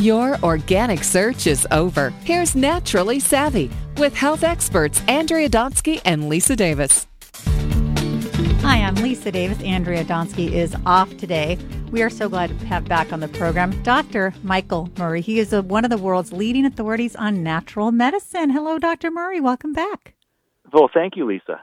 Your organic search is over. Here's Naturally Savvy with health experts Andrea Donsky and Lisa Davis. Hi, I'm Lisa Davis. Andrea Donsky is off today. We are so glad to have back on the program Dr. Michael Murray. He is a, one of the world's leading authorities on natural medicine. Hello, Dr. Murray. Welcome back. Well, thank you, Lisa.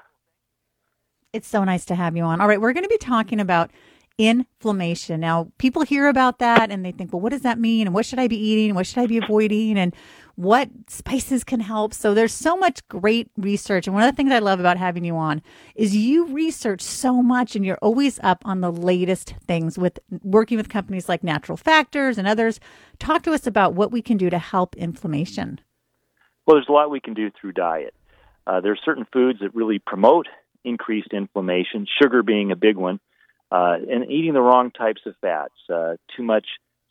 It's so nice to have you on. All right, we're going to be talking about inflammation. Now, people hear about that and they think, well, what does that mean? And what should I be eating? What should I be avoiding? And what spices can help? So there's so much great research. And one of the things I love about having you on is you research so much and you're always up on the latest things with working with companies like Natural Factors and others. Talk to us about what we can do to help inflammation. Well, there's a lot we can do through diet. Uh, there are certain foods that really promote increased inflammation, sugar being a big one uh, and eating the wrong types of fats. Uh, too much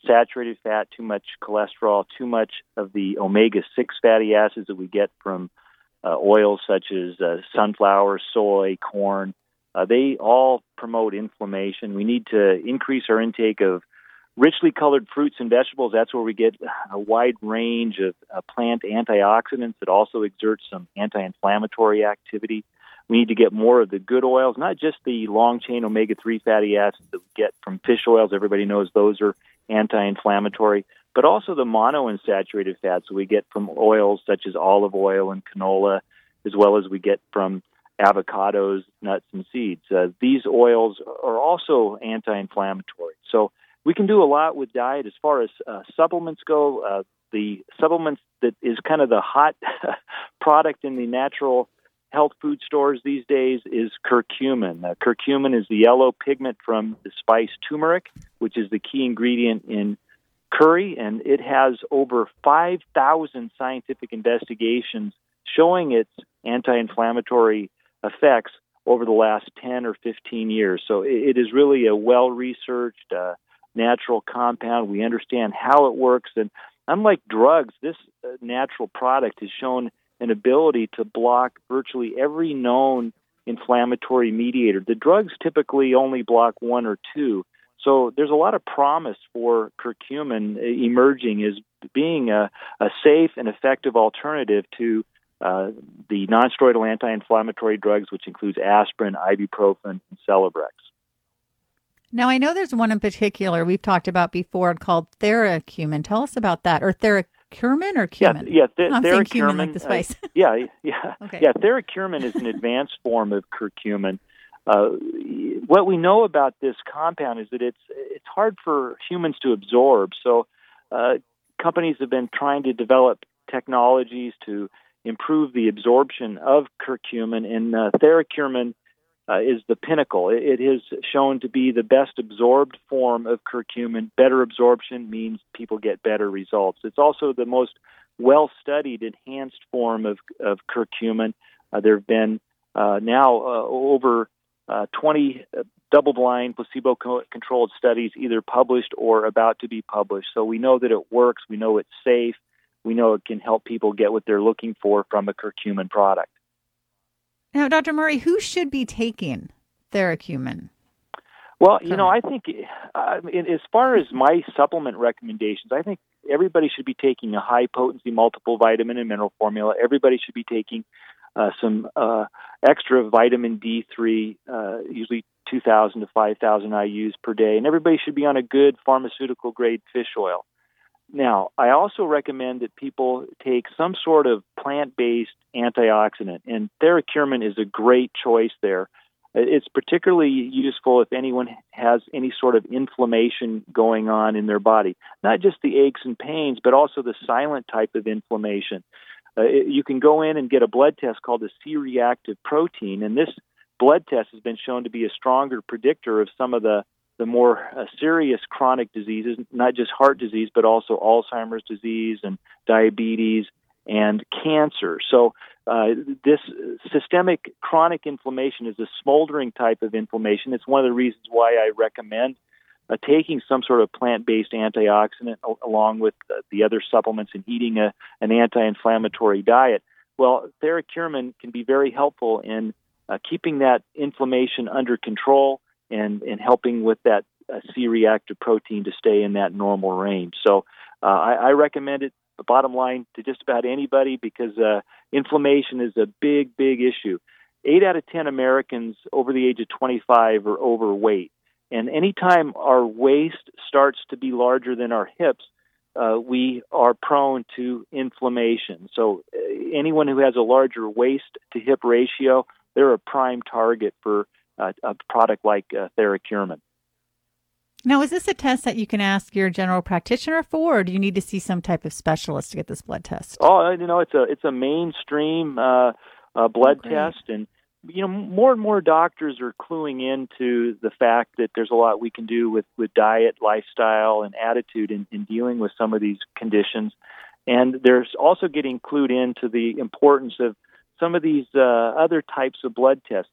saturated fat, too much cholesterol, too much of the omega 6 fatty acids that we get from uh, oils such as uh, sunflower, soy, corn. Uh, they all promote inflammation. We need to increase our intake of richly colored fruits and vegetables. That's where we get a wide range of uh, plant antioxidants that also exert some anti inflammatory activity. We need to get more of the good oils, not just the long chain omega 3 fatty acids that we get from fish oils. Everybody knows those are anti inflammatory, but also the monounsaturated fats we get from oils such as olive oil and canola, as well as we get from avocados, nuts, and seeds. Uh, these oils are also anti inflammatory. So we can do a lot with diet as far as uh, supplements go. Uh, the supplements that is kind of the hot product in the natural health food stores these days is curcumin. Uh, curcumin is the yellow pigment from the spice turmeric, which is the key ingredient in curry, and it has over 5,000 scientific investigations showing its anti inflammatory effects over the last 10 or 15 years. So it is really a well researched uh, natural compound. We understand how it works, and unlike drugs, this uh, natural product has shown an ability to block virtually every known inflammatory mediator. The drugs typically only block one or two. So there's a lot of promise for curcumin emerging as being a, a safe and effective alternative to uh, the nonsteroidal anti-inflammatory drugs, which includes aspirin, ibuprofen, and Celebrex. Now I know there's one in particular we've talked about before called Theracumin. Tell us about that, or Therac curcumin or cumin? Yeah, yeah. Th- I'm saying cumin like the uh, spice. Uh, yeah, yeah, okay. yeah. Theracumin is an advanced form of curcumin. Uh, what we know about this compound is that it's it's hard for humans to absorb. So, uh, companies have been trying to develop technologies to improve the absorption of curcumin, and uh, theracumin uh, is the pinnacle. It, it has shown to be the best absorbed form of curcumin. Better absorption means people get better results. It's also the most well studied enhanced form of, of curcumin. Uh, there have been uh, now uh, over uh, 20 uh, double blind, placebo controlled studies either published or about to be published. So we know that it works, we know it's safe, we know it can help people get what they're looking for from a curcumin product. Now, Dr. Murray, who should be taking Theracumin? Well, you know, I think uh, as far as my supplement recommendations, I think everybody should be taking a high potency multiple vitamin and mineral formula. Everybody should be taking uh, some uh, extra vitamin D3, uh, usually 2,000 to 5,000 IU's per day, and everybody should be on a good pharmaceutical grade fish oil. Now, I also recommend that people take some sort of plant based antioxidant, and theracumin is a great choice there. It's particularly useful if anyone has any sort of inflammation going on in their body, not just the aches and pains, but also the silent type of inflammation. Uh, you can go in and get a blood test called the C reactive protein, and this blood test has been shown to be a stronger predictor of some of the the more uh, serious chronic diseases, not just heart disease, but also Alzheimer's disease and diabetes and cancer. So, uh, this systemic chronic inflammation is a smoldering type of inflammation. It's one of the reasons why I recommend uh, taking some sort of plant-based antioxidant along with uh, the other supplements and eating a, an anti-inflammatory diet. Well, theracumin can be very helpful in uh, keeping that inflammation under control and, and helping with that uh, C reactive protein to stay in that normal range. So, Uh, I, I recommend it. Bottom line to just about anybody because uh, inflammation is a big, big issue. Eight out of ten Americans over the age of 25 are overweight, and anytime our waist starts to be larger than our hips, uh, we are prone to inflammation. So, uh, anyone who has a larger waist to hip ratio, they're a prime target for uh, a product like uh, Theracurmin. Now, is this a test that you can ask your general practitioner for, or do you need to see some type of specialist to get this blood test? Oh, you know, it's a it's a mainstream uh, uh, blood oh, test, and you know, more and more doctors are cluing into the fact that there's a lot we can do with with diet, lifestyle, and attitude in, in dealing with some of these conditions, and there's also getting clued into the importance of some of these uh, other types of blood tests.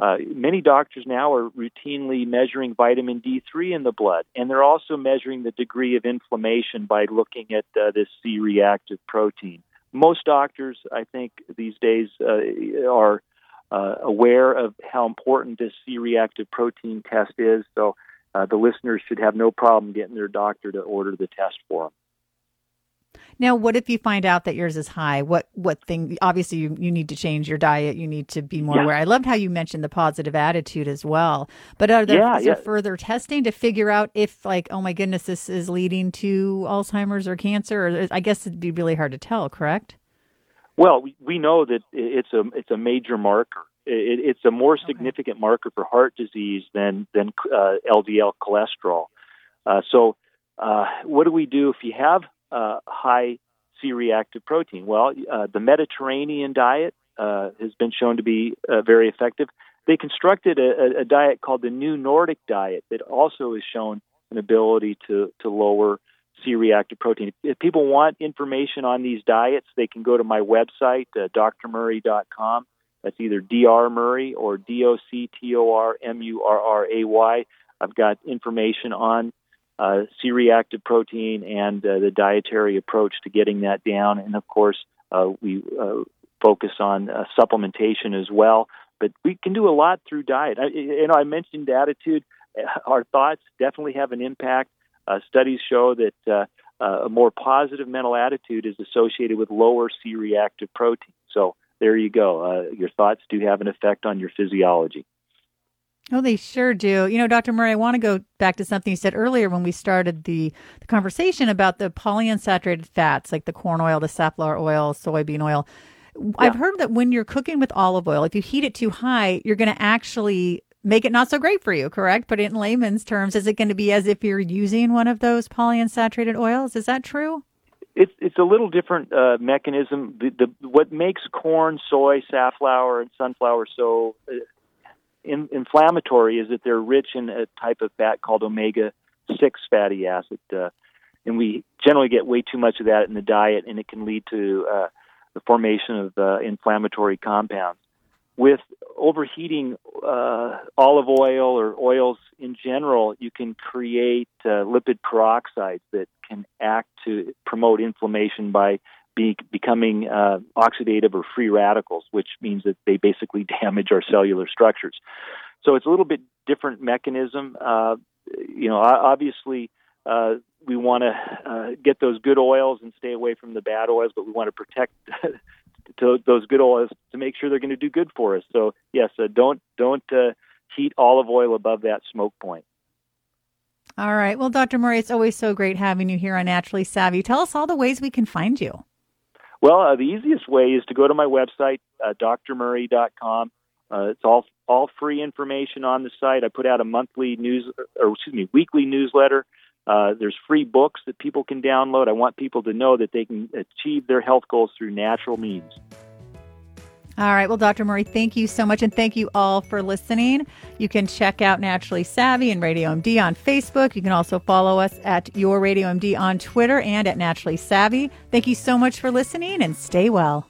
Uh, many doctors now are routinely measuring vitamin D3 in the blood, and they're also measuring the degree of inflammation by looking at uh, this C reactive protein. Most doctors, I think, these days uh, are uh, aware of how important this C reactive protein test is, so uh, the listeners should have no problem getting their doctor to order the test for them. Now, what if you find out that yours is high? What what thing? Obviously, you, you need to change your diet. You need to be more yeah. aware. I loved how you mentioned the positive attitude as well. But are there, yeah, yeah. there further testing to figure out if, like, oh my goodness, this is leading to Alzheimer's or cancer? Or I guess it'd be really hard to tell. Correct? Well, we, we know that it's a it's a major marker. It, it's a more significant okay. marker for heart disease than than uh, LDL cholesterol. Uh, so, uh, what do we do if you have uh, high C-reactive protein? Well, uh, the Mediterranean diet uh, has been shown to be uh, very effective. They constructed a, a, diet called the New Nordic diet that also has shown an ability to to lower C-reactive protein. If people want information on these diets, they can go to my website, uh, drmurray.com. That's either Dr. Murray or D O C T O R M U R R A Y. I've got information on uh, C-reactive protein and uh, the dietary approach to getting that down. And of course, uh, we uh, focus on uh, supplementation as well. But we can do a lot through diet. I, you know, I mentioned attitude. Our thoughts definitely have an impact. Uh, studies show that a more positive mental attitude is associated with lower C-reactive protein. So there you go. your thoughts do have an effect on your physiology. Oh, they sure do. You know, Dr. Murray, I want to go back to something you said earlier when we started the, the conversation about the polyunsaturated fats, like the corn oil, the safflower oil, soybean oil. Yeah. I've heard that when you're cooking with olive oil, if you heat it too high, you're going to actually make it not so great for you, correct? But in layman's terms, is it going to be as if you're using one of those polyunsaturated oils? Is that true? It's it's a little different uh, mechanism. The, the what makes corn, soy, safflower, and sunflower so uh, in, inflammatory is that they're rich in a type of fat called omega 6 fatty acid. Uh, and we generally get way too much of that in the diet, and it can lead to uh, the formation of uh, inflammatory compounds. With overheating uh, olive oil or oils in general, you can create uh, lipid peroxides that can act to promote inflammation by be becoming uh, oxidative or free radicals, which means that they basically damage our cellular structures. So it's a little bit different mechanism. Uh, you know, obviously, uh, we want to uh, get those good oils and stay away from the bad oils, but we want to protect those good oils to make sure they're going to do good for us. So yes, uh, don't don't uh, heat olive oil above that smoke point. All right. Well, Dr. Murray, it's always so great having you here on Naturally Savvy. Tell us all the ways we can find you. Well, uh, the easiest way is to go to my website, uh, drmurray.com. Uh, it's all all free information on the site. I put out a monthly news, or excuse me, weekly newsletter. Uh, there's free books that people can download. I want people to know that they can achieve their health goals through natural means. All right. Well, Dr. Murray, thank you so much. And thank you all for listening. You can check out Naturally Savvy and Radio MD on Facebook. You can also follow us at Your Radio MD on Twitter and at Naturally Savvy. Thank you so much for listening and stay well.